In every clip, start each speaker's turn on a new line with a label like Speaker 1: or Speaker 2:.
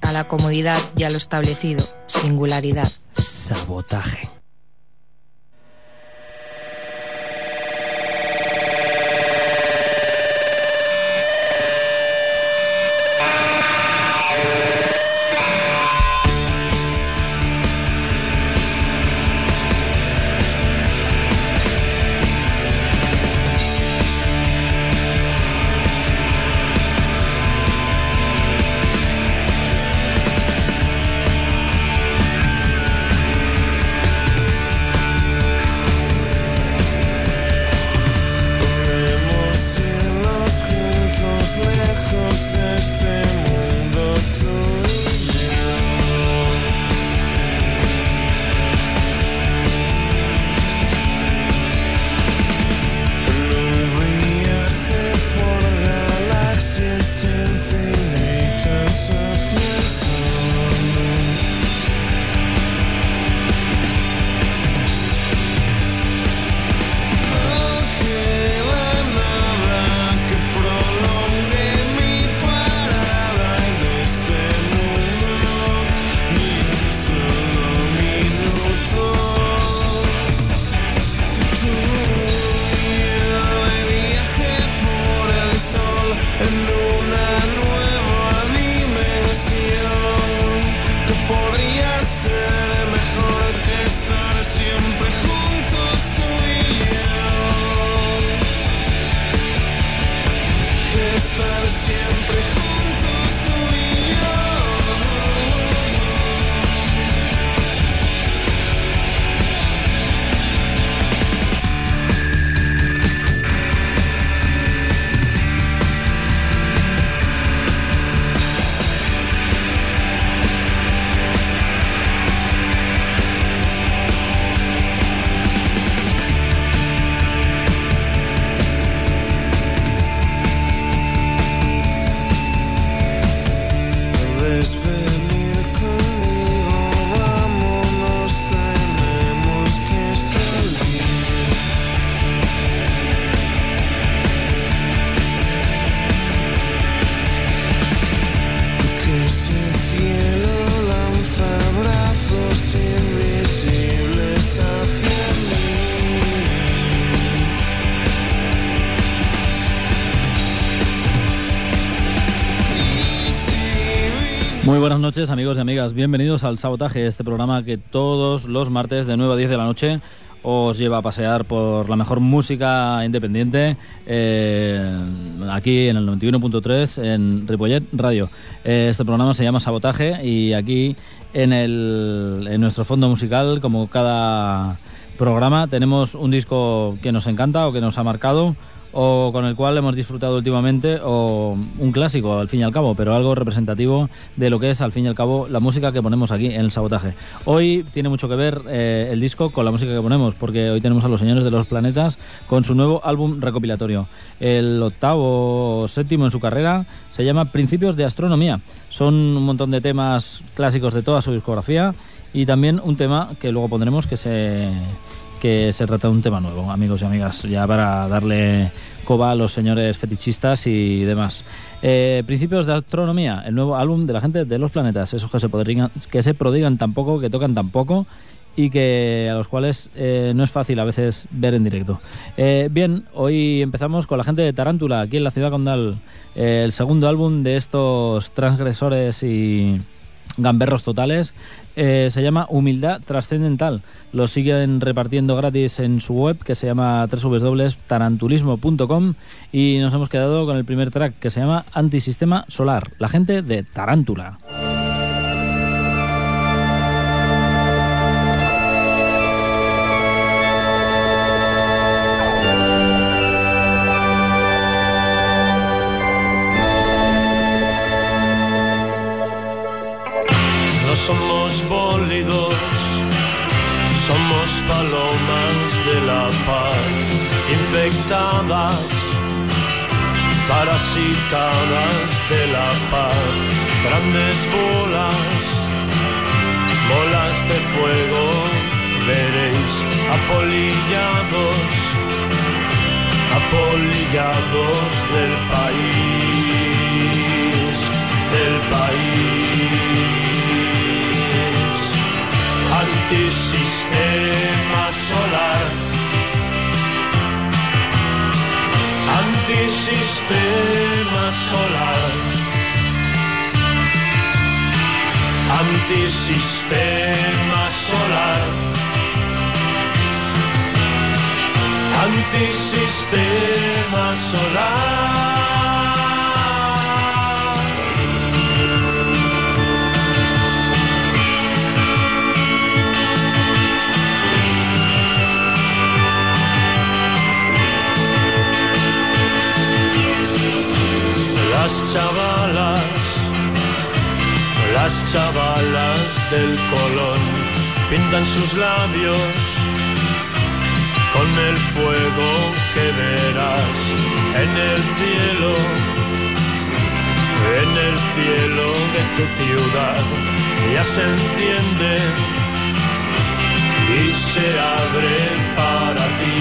Speaker 1: A la comodidad y a lo establecido. Singularidad.
Speaker 2: Sabotaje. Noches amigos y amigas, bienvenidos al Sabotaje, este programa que todos los martes de 9 a 10 de la noche os lleva a pasear por la mejor música independiente eh, aquí en el 91.3 en Ripollet Radio. Eh, este programa se llama Sabotaje y aquí en, el, en nuestro fondo musical, como cada programa, tenemos un disco que nos encanta o que nos ha marcado o con el cual hemos disfrutado últimamente, o un clásico al fin y al cabo, pero algo representativo de lo que es al fin y al cabo la música que ponemos aquí en el sabotaje. Hoy tiene mucho que ver eh, el disco con la música que ponemos, porque hoy tenemos a los señores de los planetas con su nuevo álbum recopilatorio. El octavo o séptimo en su carrera se llama Principios de Astronomía. Son un montón de temas clásicos de toda su discografía y también un tema que luego pondremos que se que se trata de un tema nuevo, amigos y amigas, ya para darle coba a los señores fetichistas y demás. Eh, Principios de Astronomía, el nuevo álbum de la gente de los planetas, esos que se, podrían, que se prodigan tan poco, que tocan tan poco y que a los cuales eh, no es fácil a veces ver en directo. Eh, bien, hoy empezamos con la gente de Tarántula, aquí en la ciudad condal, el segundo álbum de estos transgresores y gamberros totales, se llama Humildad Trascendental. Lo siguen repartiendo gratis en su web que se llama www.tarantulismo.com y nos hemos quedado con el primer track que se llama Antisistema Solar, la gente de Tarántula.
Speaker 3: infectadas, parasitadas de la paz, grandes bolas, bolas de fuego, veréis apolillados, apolillados del país, del país, antisistema solar. Antisistema solar. Antisistema solar. Las chavalas, las chavalas del Colón pintan sus labios con el fuego que verás en el cielo, en el cielo de tu ciudad. Ya se enciende y se abre para ti,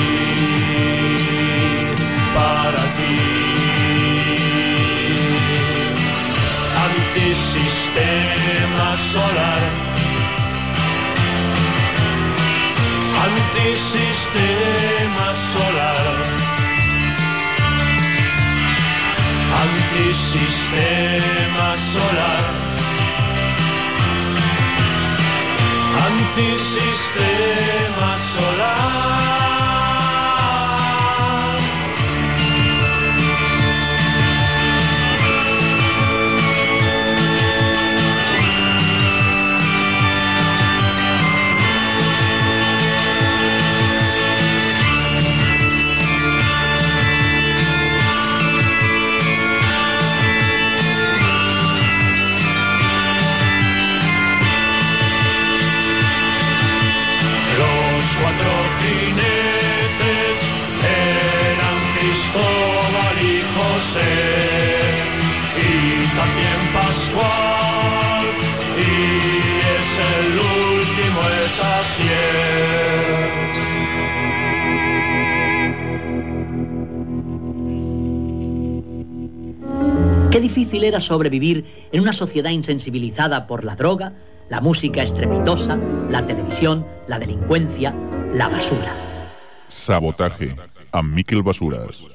Speaker 3: para ti. Antisistema solar. Antisistema solar. Antisistema solar. Antisistema José y también Pascual y es el último es Asier.
Speaker 4: Qué difícil era sobrevivir en una sociedad insensibilizada por la droga, la música estrepitosa, la televisión, la delincuencia, la basura.
Speaker 5: Sabotaje amb Miquel Basures.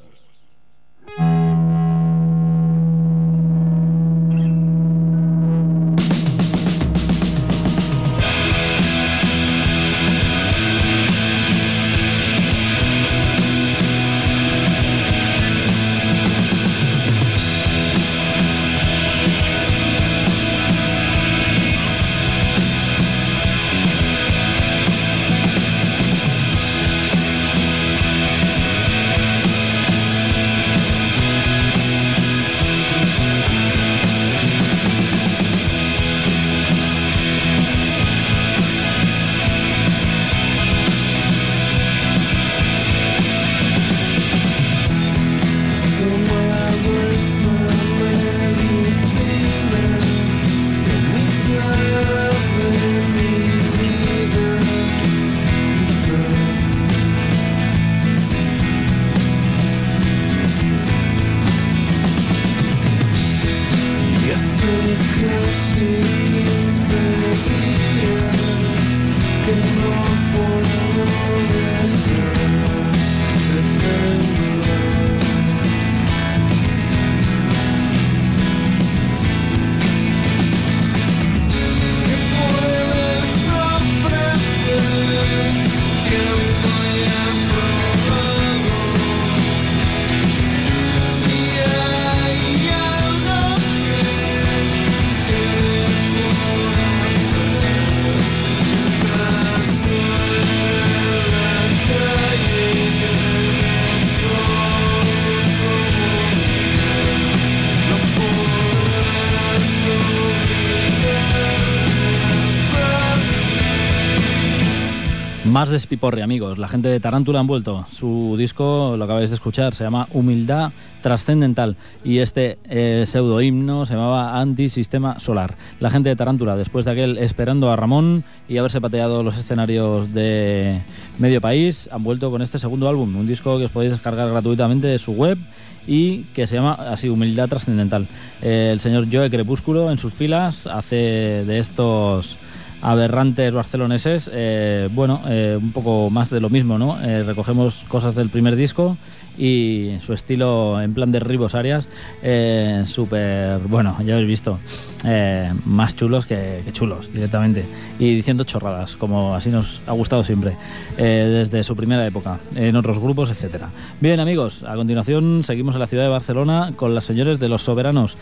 Speaker 2: Más despiporre, amigos. La gente de Tarántula han vuelto. Su disco, lo acabáis de escuchar, se llama Humildad Trascendental. Y este eh, pseudo himno se llamaba Antisistema Solar. La gente de Tarántula, después de aquel esperando a Ramón y haberse pateado los escenarios de medio país, han vuelto con este segundo álbum. Un disco que os podéis descargar gratuitamente de su web y que se llama así Humildad Trascendental. Eh, el señor Joe Crepúsculo en sus filas hace de estos aberrantes barceloneses, eh, bueno, eh, un poco más de lo mismo, ¿no? Eh, recogemos cosas del primer disco y su estilo en plan de Ribos Arias, eh, súper, bueno, ya habéis visto, eh, más chulos que, chulos directamente y diciendo chorradas, como así nos ha gustado siempre, eh, desde su primera época, en otros grupos, etcétera. Bien, amigos, a continuación seguimos en la ciudad de Barcelona con las señores de Los Soberanos.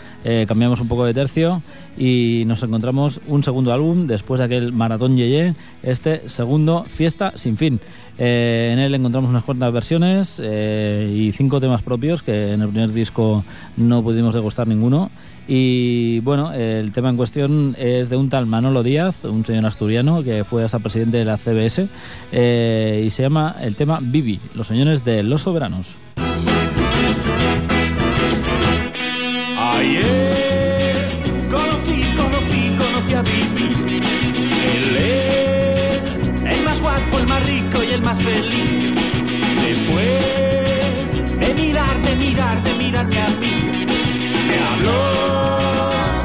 Speaker 2: Cambiamos un poco de tercio y nos encontramos un segundo álbum después de aquel Maratón Yeye, este segundo Fiesta sin fin. Eh, en él encontramos unas cuantas versiones eh, y cinco temas propios que en el primer disco no pudimos degustar ninguno. Y bueno, el tema en cuestión es de un tal Manolo Díaz, un señor asturiano que fue hasta presidente de la CBS, eh, y se llama el tema Vivi, los señores de Los Soberanos.
Speaker 6: Después de mirar, de mirar, de mirarme a mí, me habló,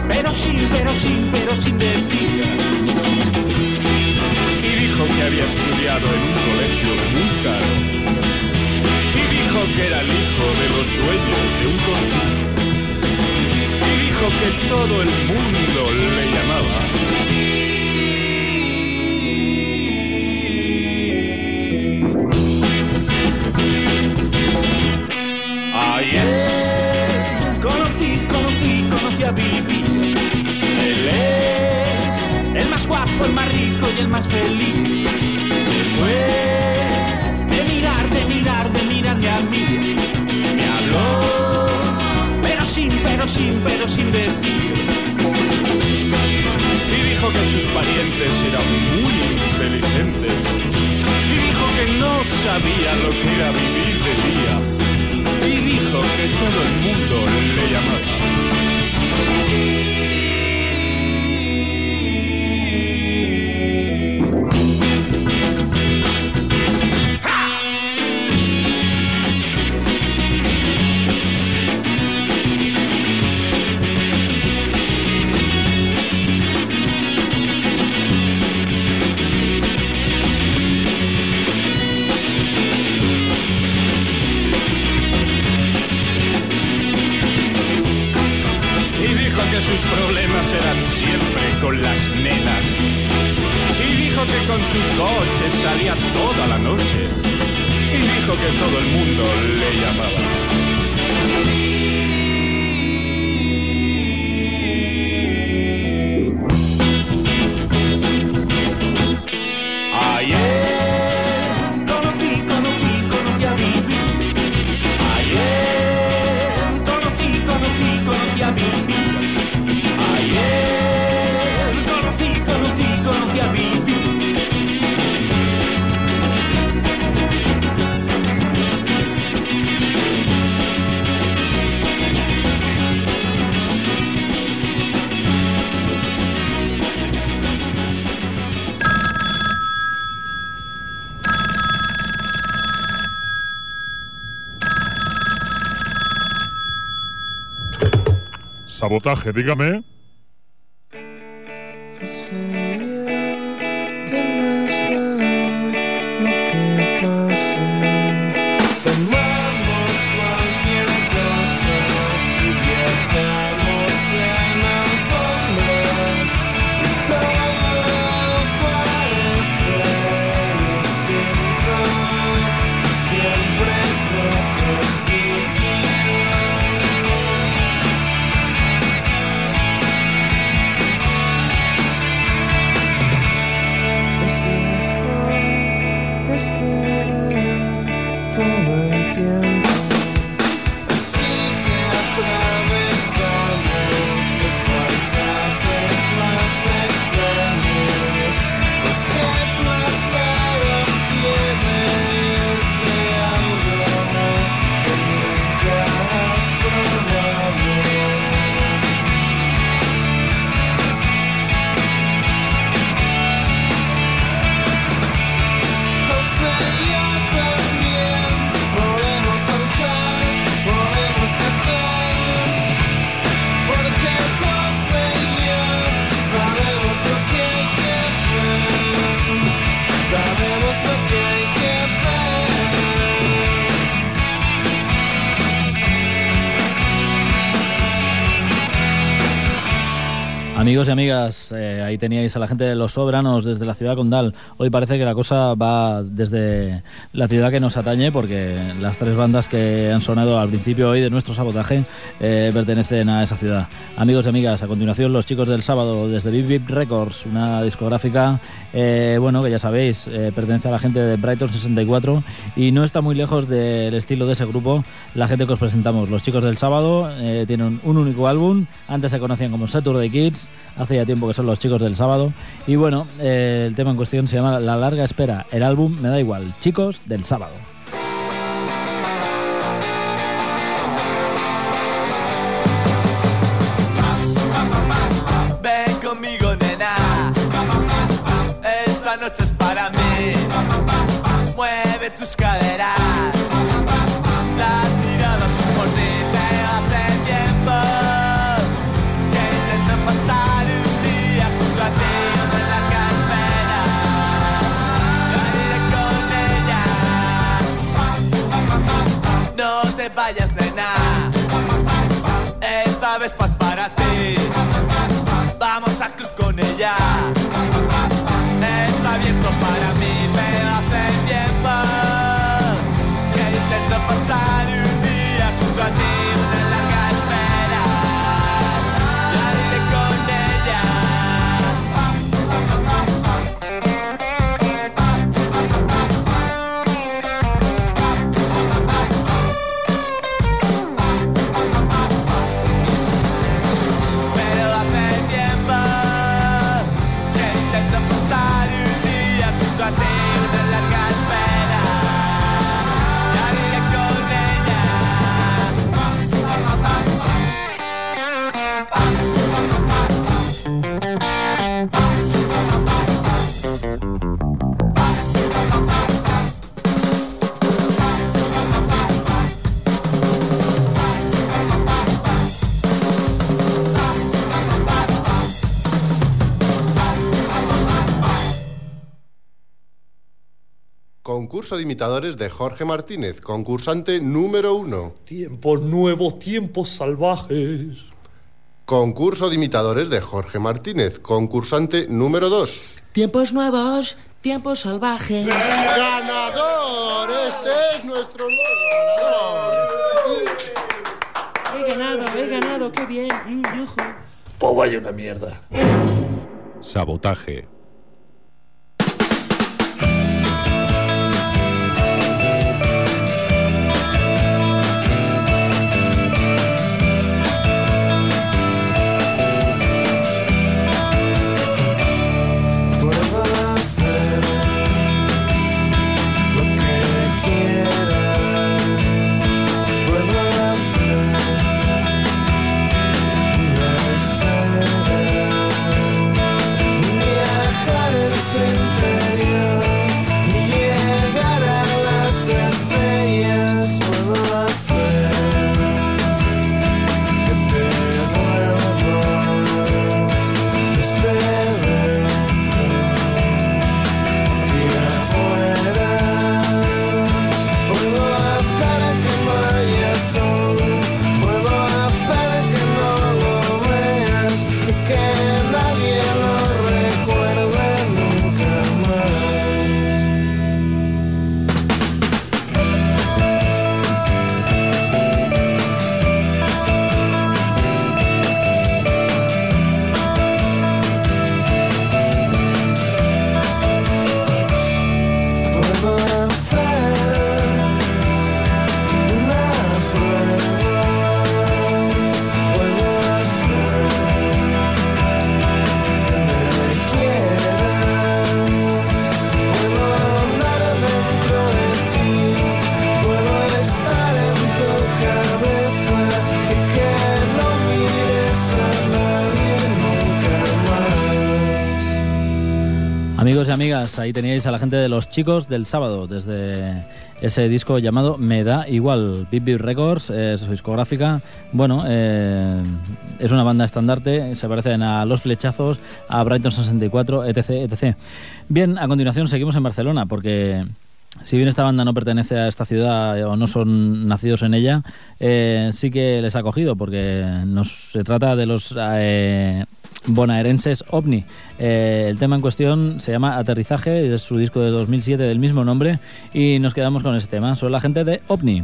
Speaker 6: pero sin, pero sin, pero sin decir. Y dijo que había estudiado en un colegio muy caro. Y dijo que era el hijo de los dueños de un cortijo y dijo que todo el mundo le llamaba. Rico y el más feliz. Después de mirar, de mirar, de mirarme a mí, me habló pero sin, pero sin, pero sin decir. Y dijo que sus parientes eran muy inteligentes. Y dijo que no sabía lo que era vivir de día. Y dijo que todo el mundo le llamaba. Con su coche salía toda la noche. Y dijo que todo el mundo le llamaba.
Speaker 5: Sabotaje, dígame.
Speaker 2: Amigos y amigas, eh, ahí teníais a la gente de Los Sobranos desde la ciudad condal. Hoy parece que la cosa va desde la ciudad que nos atañe, porque las tres bandas que han sonado al principio hoy de nuestro sabotaje eh, pertenecen a esa ciudad. Amigos y amigas, a continuación los chicos del sábado desde Bip Bip Records, una discográfica, eh, bueno, que ya sabéis, eh, pertenece a la gente de Brighton 64 y no está muy lejos del estilo de ese grupo, la gente que os presentamos. Los chicos del sábado eh, tienen un único álbum, antes se conocían como Saturday Kids, hace ya tiempo que son los chicos del sábado. Y bueno, el tema en cuestión se llama La larga espera. El álbum me da igual, chicos del sábado.
Speaker 7: Esta noche es para mí. Mueve tus caderas.
Speaker 8: Concurso de imitadores de Jorge Martínez, concursante número uno.
Speaker 9: Tiempos nuevos, tiempos salvajes.
Speaker 8: Concurso de imitadores de Jorge Martínez, concursante número dos.
Speaker 10: Tiempos nuevos, tiempos salvajes.
Speaker 8: ¡Ganador! Este es nuestro nuevo ganador.
Speaker 10: He ganado, he ganado, qué bien. Mm, yujú.
Speaker 9: Pues vaya una mierda.
Speaker 5: Sabotaje.
Speaker 2: Amigas, ahí teníais a la gente de los chicos del sábado, desde ese disco llamado Me da igual, Bip Bip Records, es su discográfica. Bueno, eh, es una banda estandarte, se parecen a Los Flechazos, a Brighton 64, etc, etc. Bien, a continuación seguimos en Barcelona, porque si bien esta banda no pertenece a esta ciudad eh, o no son nacidos en ella, eh, sí que les ha cogido, porque nos, se trata de los
Speaker 11: bonaerenses OVNI. Eh, el tema en cuestión se llama Aterrizaje, es su disco de 2007 del mismo nombre y nos quedamos con ese tema. Son la gente de OVNI.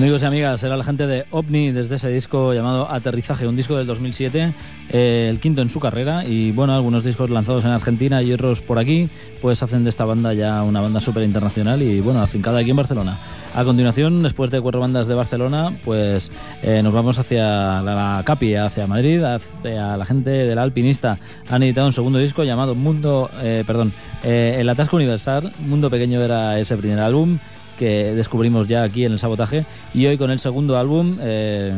Speaker 12: Amigos y amigas, era la gente de OVNI desde ese disco llamado Aterrizaje, un disco del 2007, eh, el quinto en su carrera y bueno, algunos discos lanzados en Argentina y otros por aquí, pues hacen de esta banda ya una banda súper internacional y bueno, afincada aquí en Barcelona. A continuación, después de cuatro bandas de Barcelona, pues eh, nos vamos hacia la, la Capi, hacia Madrid, hacia la gente del Alpinista. Han editado un segundo disco llamado Mundo, eh, perdón, El Atasco Universal. Mundo Pequeño era ese primer álbum que descubrimos ya aquí en el sabotaje. Y hoy con el segundo álbum, eh,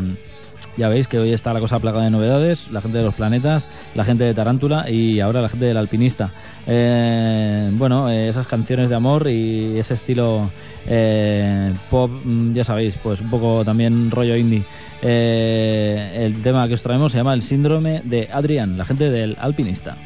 Speaker 12: ya veis que hoy está la cosa plagada de novedades, la gente de los planetas, la gente de Tarántula y ahora la gente del alpinista. Eh, bueno, eh, esas canciones de amor y ese estilo pop, mm, ya sabéis, pues un poco también rollo indie. El tema que os traemos se llama El síndrome de Adrián, la gente del alpinista.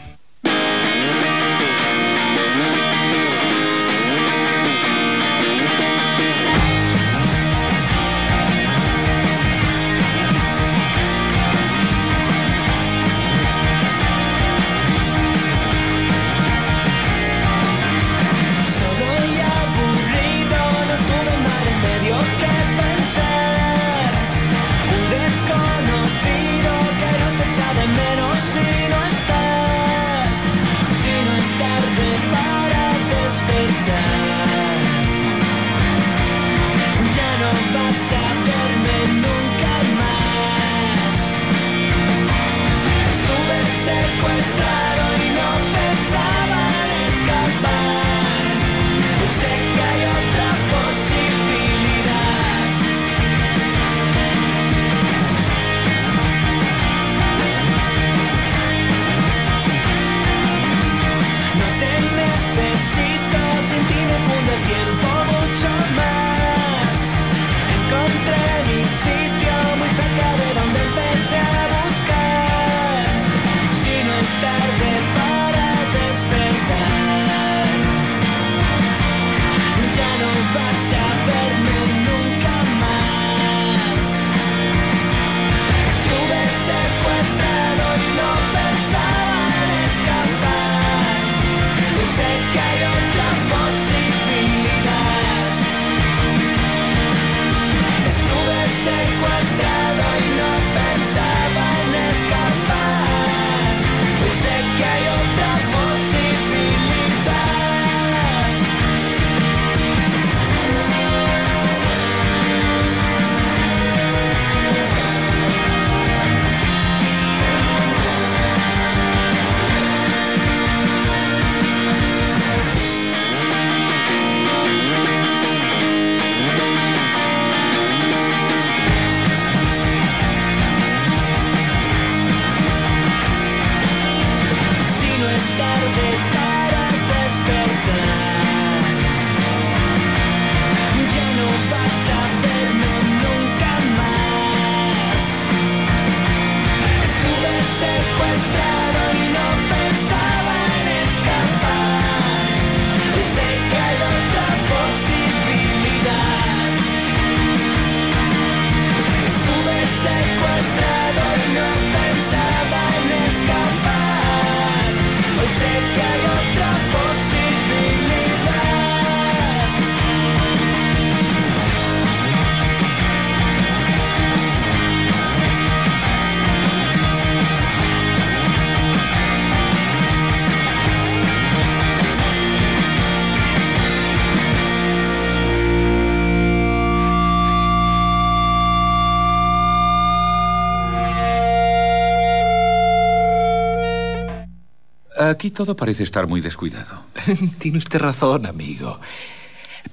Speaker 13: Aquí todo parece estar muy descuidado.
Speaker 14: Tiene usted razón, amigo.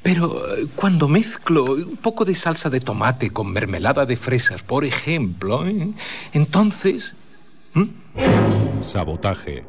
Speaker 14: Pero eh, cuando mezclo un poco de salsa de tomate con mermelada de fresas, por ejemplo, ¿eh? entonces...
Speaker 5: Sabotaje.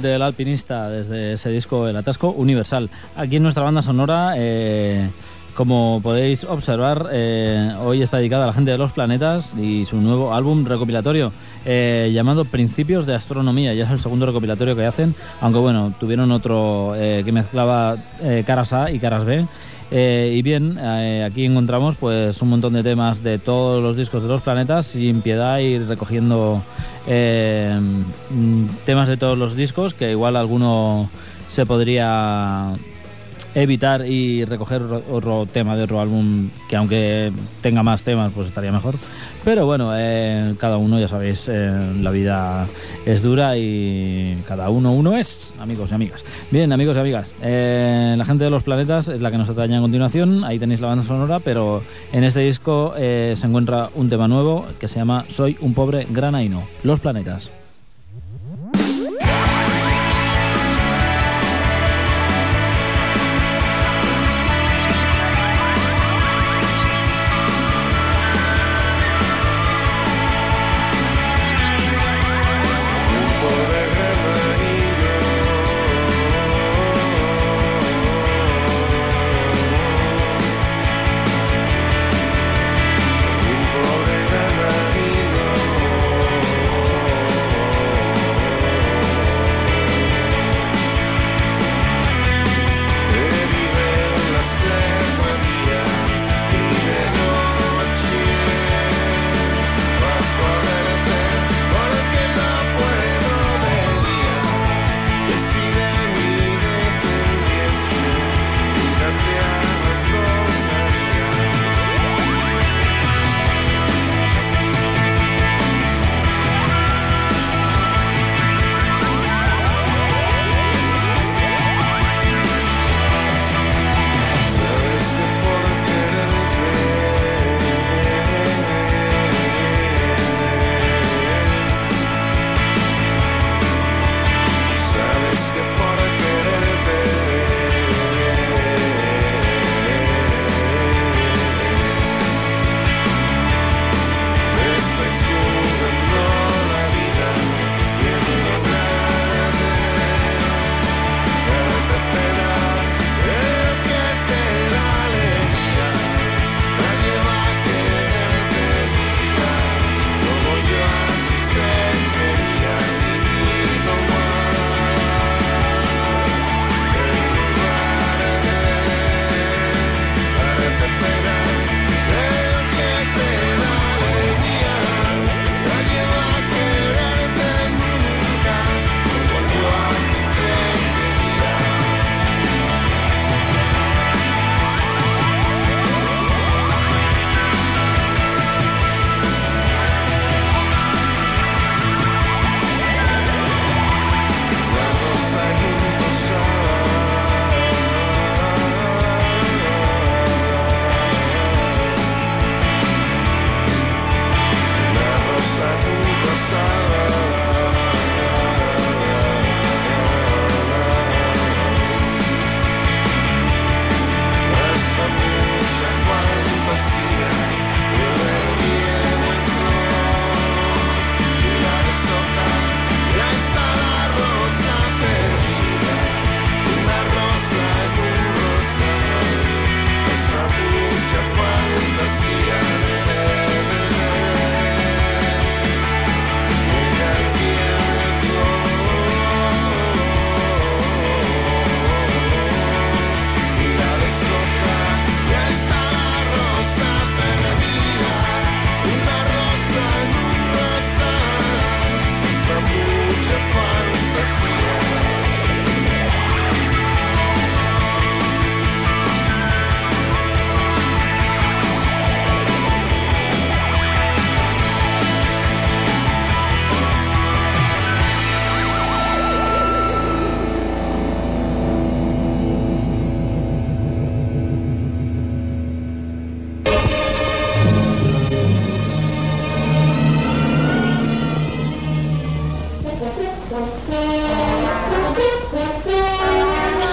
Speaker 5: Del Alpinista, desde ese disco El Atasco Universal. Aquí en nuestra banda sonora, eh, como podéis observar, eh, hoy está dedicada a la gente de los planetas y su nuevo álbum recopilatorio eh, llamado Principios de Astronomía. Ya es el segundo recopilatorio que hacen, aunque bueno, tuvieron otro eh, que mezclaba eh, caras A y caras B. Eh, y bien, eh, aquí encontramos pues un montón de temas de todos los discos de los planetas sin piedad y recogiendo eh, mm, temas de todos los discos que igual alguno se podría evitar y recoger otro, tema de otro álbum que aunque tenga más temas pues estaría mejor. Pero bueno eh, cada uno ya sabéis eh, la vida es dura y cada uno uno es amigos y amigas. Bien amigos y amigas eh, la gente de los planetas es la que nos atañe a continuación. Ahí tenéis la banda sonora pero en este disco se encuentra un tema nuevo que se llama Soy un pobre granaino los planetas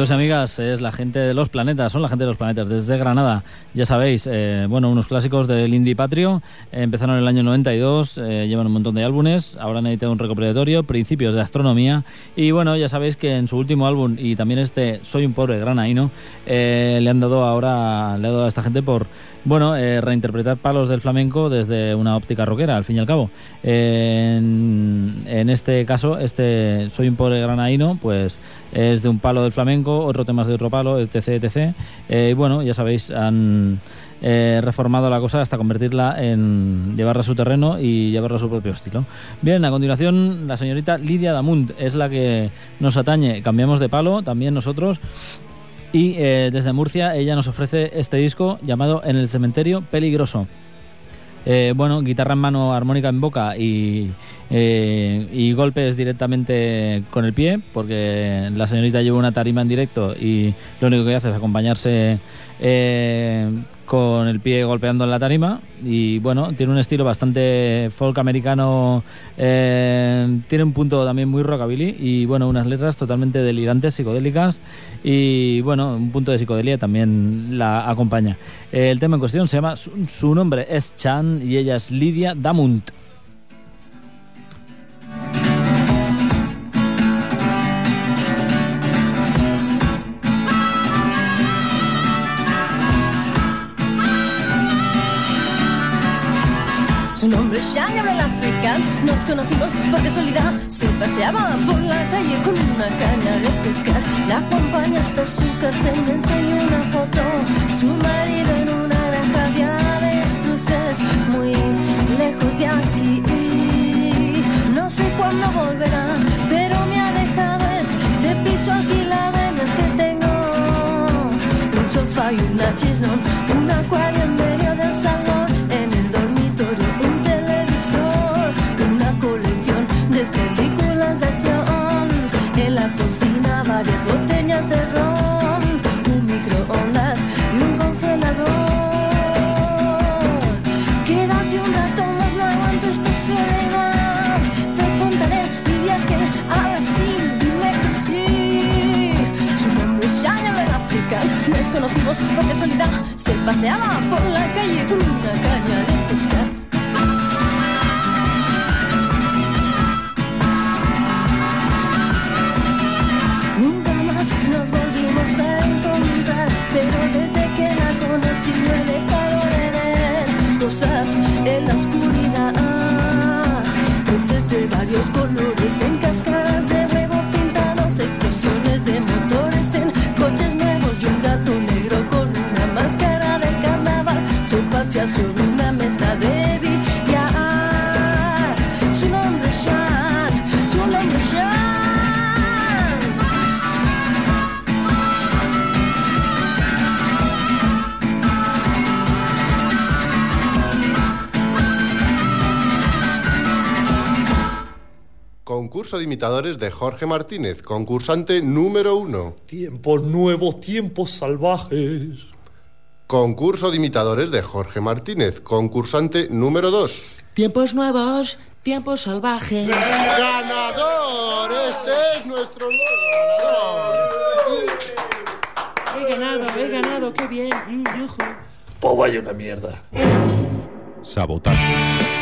Speaker 2: Amigos y amigas, es la gente de los planetas, son la gente de los planetas, desde Granada, ya sabéis, eh, bueno, unos clásicos del indie patrio, eh, empezaron en el año 92, eh, llevan un montón de álbumes, ahora han editado un recopilatorio, Principios de Astronomía, y bueno, ya sabéis que en su último álbum, y también este Soy un pobre granaíno, eh, le han dado ahora, le ha dado a esta gente por, bueno, eh, reinterpretar palos del flamenco desde una óptica rockera, al fin y al cabo. En, este caso, este Soy un pobre granaíno, pues es de un palo del flamenco, otro tema es de otro palo, etc, etc. Eh, y bueno, ya sabéis, han eh, reformado la cosa hasta convertirla en llevarla a su terreno y llevarla a su propio estilo. Bien, a continuación, la señorita Lidia Damunt es la que nos atañe. Cambiamos de palo, también nosotros. Y eh, desde Murcia ella nos ofrece este disco llamado En el cementerio peligroso. Eh, bueno, guitarra en mano, armónica en boca y, eh, y golpes directamente con el pie, porque la señorita lleva una tarima en directo y lo único que hace es acompañarse con el pie golpeando en la tarima. Y bueno, tiene un estilo bastante folk americano, eh, tiene un punto también muy rockabilly y bueno, unas letras totalmente delirantes, psicodélicas y bueno, un punto de psicodelia también la acompaña. El tema en cuestión se llama, su, su nombre es Chan y ella es Lidia Damunt.
Speaker 15: Su nombre es Jean Gabriel Africans. Nos conocimos por casualidad. Se paseaba por la calle con una caña de pescar. La acompaña hasta su casa y le enseñó una foto. Su marido en una granja de avestruces muy lejos de aquí. No sé cuándo volverá, pero me ha dejado este piso alquilado en el que tengo un sofá y una chisnón, un acuario en medio del salón, varias botellas de ron, un microondas y un congelador. Quédate un rato más, no aguanto esta soledad. Te contaré mi viaje a Brasil, dime que sí. Su nombre es Shania África, nos conocimos por casualidad. Se paseaba por la calle una caña
Speaker 8: Concurso de imitadores de Jorge Martínez, concursante número uno.
Speaker 9: Tiempos nuevos, tiempos salvajes.
Speaker 8: Concurso de imitadores de Jorge Martínez, concursante número dos.
Speaker 10: Tiempos nuevos, tiempos salvajes.
Speaker 8: ¡Ganador! Este es nuestro nuevo ganador.
Speaker 10: He ganado, he ganado, qué bien. Mm, yujú.
Speaker 9: Pues vaya una mierda.
Speaker 5: Sabotaje.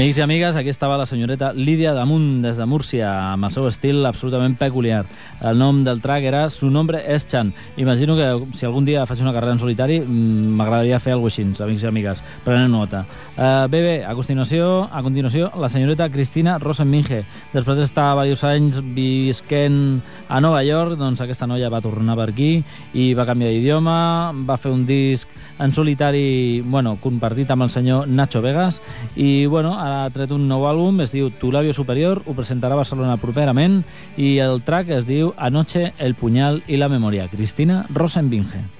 Speaker 16: Amics i amigues, aquí estava la senyoreta Lídia Damunt, des de Múrcia, amb el seu estil absolutament peculiar. El nom del track era Su nombre es Chan. Imagino que si algun dia faig una carrera en solitari mm, m'agradaria fer alguna cosa així, amics i amigues. Prenem nota. Uh, bé, bé, a continuació, a continuació, la senyoreta Cristina Rosenminge. Després d'estar diversos anys visquent a Nova York, doncs aquesta noia va tornar per aquí i va canviar d'idioma, va fer un disc en solitari, bueno, compartit amb el senyor Nacho Vegas i, bueno, ha tret un nou àlbum, es diu Tu labio superior, ho presentarà a Barcelona properament i el track es diu Anoche, el puñal y la memoria. Cristina Rosenbinge.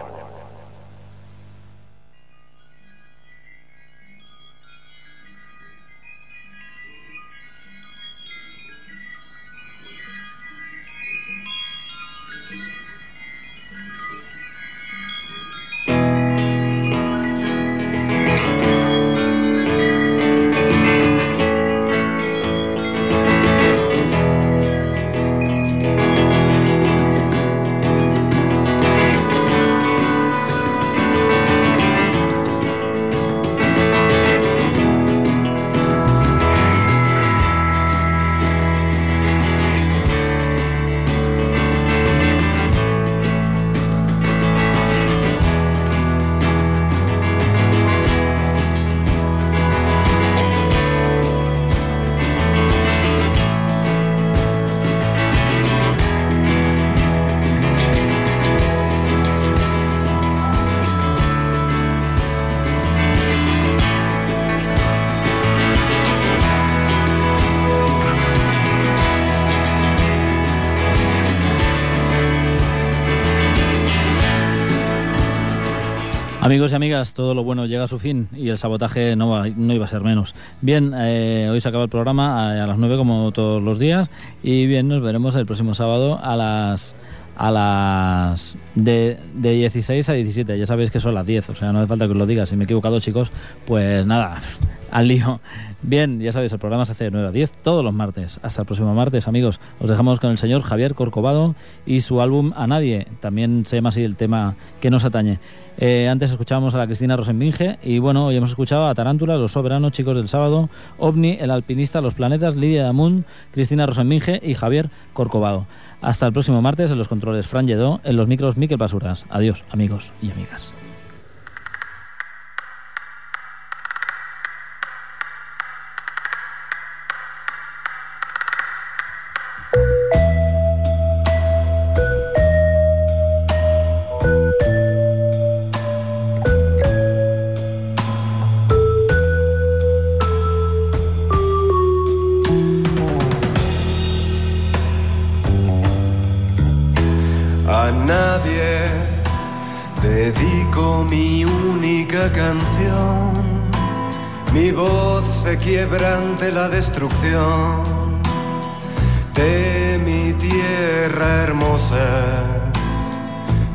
Speaker 2: Amigos y amigas, todo lo bueno llega a su fin y el sabotaje no, va- no iba a ser menos. Bien, eh, hoy se acaba el programa a, a las 9 como todos los días y bien, nos veremos el próximo sábado a las a las de, de 16 a 17. Ya sabéis que son las 10, o sea, no hace falta que os lo diga. Si me he equivocado, chicos, pues nada, al lío. Bien, ya sabéis, el programa se hace de 9 a 10 todos los martes. Hasta el próximo martes, amigos. Os dejamos con el señor Javier Corcovado y su álbum A Nadie. También se llama así el tema que nos atañe. Eh, antes escuchábamos a la Cristina Rosenbinge y bueno, hoy hemos escuchado a Tarántula, Los Soberanos, Chicos del Sábado, OVNI, El Alpinista, Los Planetas, Lidia Damun, Cristina Rosenbinge y Javier Corcovado. Hasta el próximo martes en los controles Fran Lledó, en los micros Miquel Basuras. Adiós, amigos y amigas.
Speaker 11: Se quiebra ante la destrucción de mi tierra hermosa,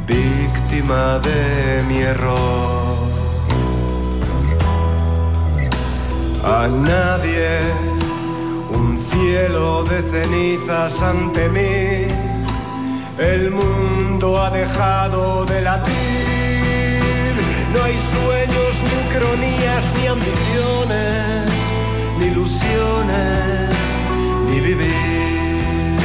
Speaker 11: víctima de mi error. A nadie un cielo de cenizas ante mí el mundo ha dejado de latir. No hay sueños, ni cronías, ni ambiciones, ilusiones, ni vivir.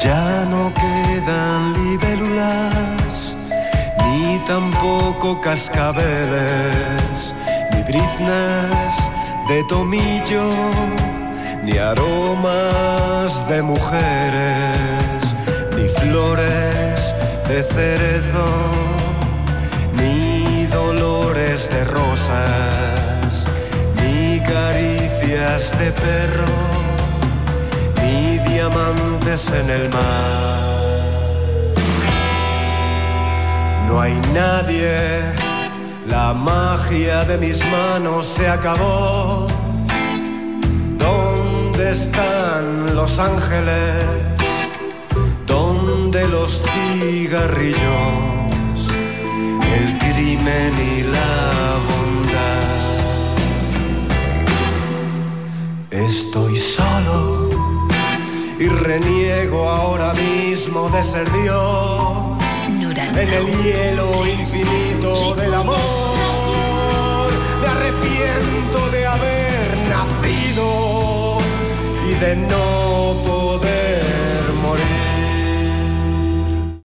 Speaker 11: Ya no quedan libélulas, ni tampoco cascabeles, ni briznas de tomillo ni aromas de mujeres, ni flores de cerezo, ni dolores de rosas, de perro, ni diamantes en el mar. No hay nadie, la magia de mis manos se acabó. ¿Dónde están los ángeles? ¿Dónde los cigarrillos? El crimen y la Estoy solo y reniego ahora mismo de ser Dios. En el hielo infinito del amor. Me arrepiento de haber nacido y de no poder.